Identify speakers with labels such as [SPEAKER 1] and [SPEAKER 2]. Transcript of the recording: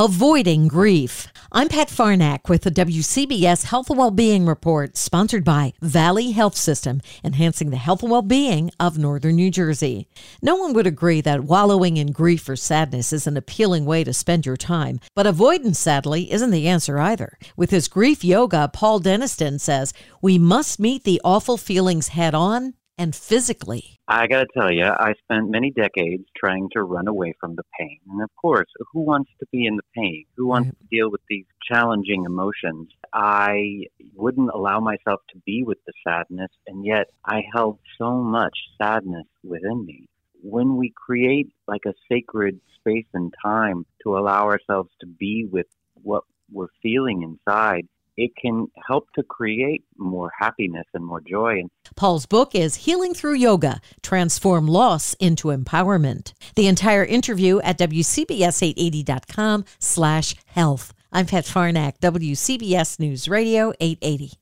[SPEAKER 1] Avoiding Grief. I'm Pat Farnack with the WCBS Health and Wellbeing Report, sponsored by Valley Health System, enhancing the health and well-being of Northern New Jersey. No one would agree that wallowing in grief or sadness is an appealing way to spend your time, but avoidance, sadly, isn't the answer either. With his grief yoga, Paul Denniston says we must meet the awful feelings head on and physically.
[SPEAKER 2] I got to tell you, I spent many decades trying to run away from the pain. And of course, who wants to be in the pain? Who wants right. to deal with these challenging emotions? I wouldn't allow myself to be with the sadness, and yet I held so much sadness within me. When we create like a sacred space and time to allow ourselves to be with what we're feeling inside, it can help to create more happiness and more joy.
[SPEAKER 1] Paul's book is Healing Through Yoga Transform Loss into Empowerment. The entire interview at WCBS880.com slash health. I'm Pat Farnack, WCBS News Radio 880.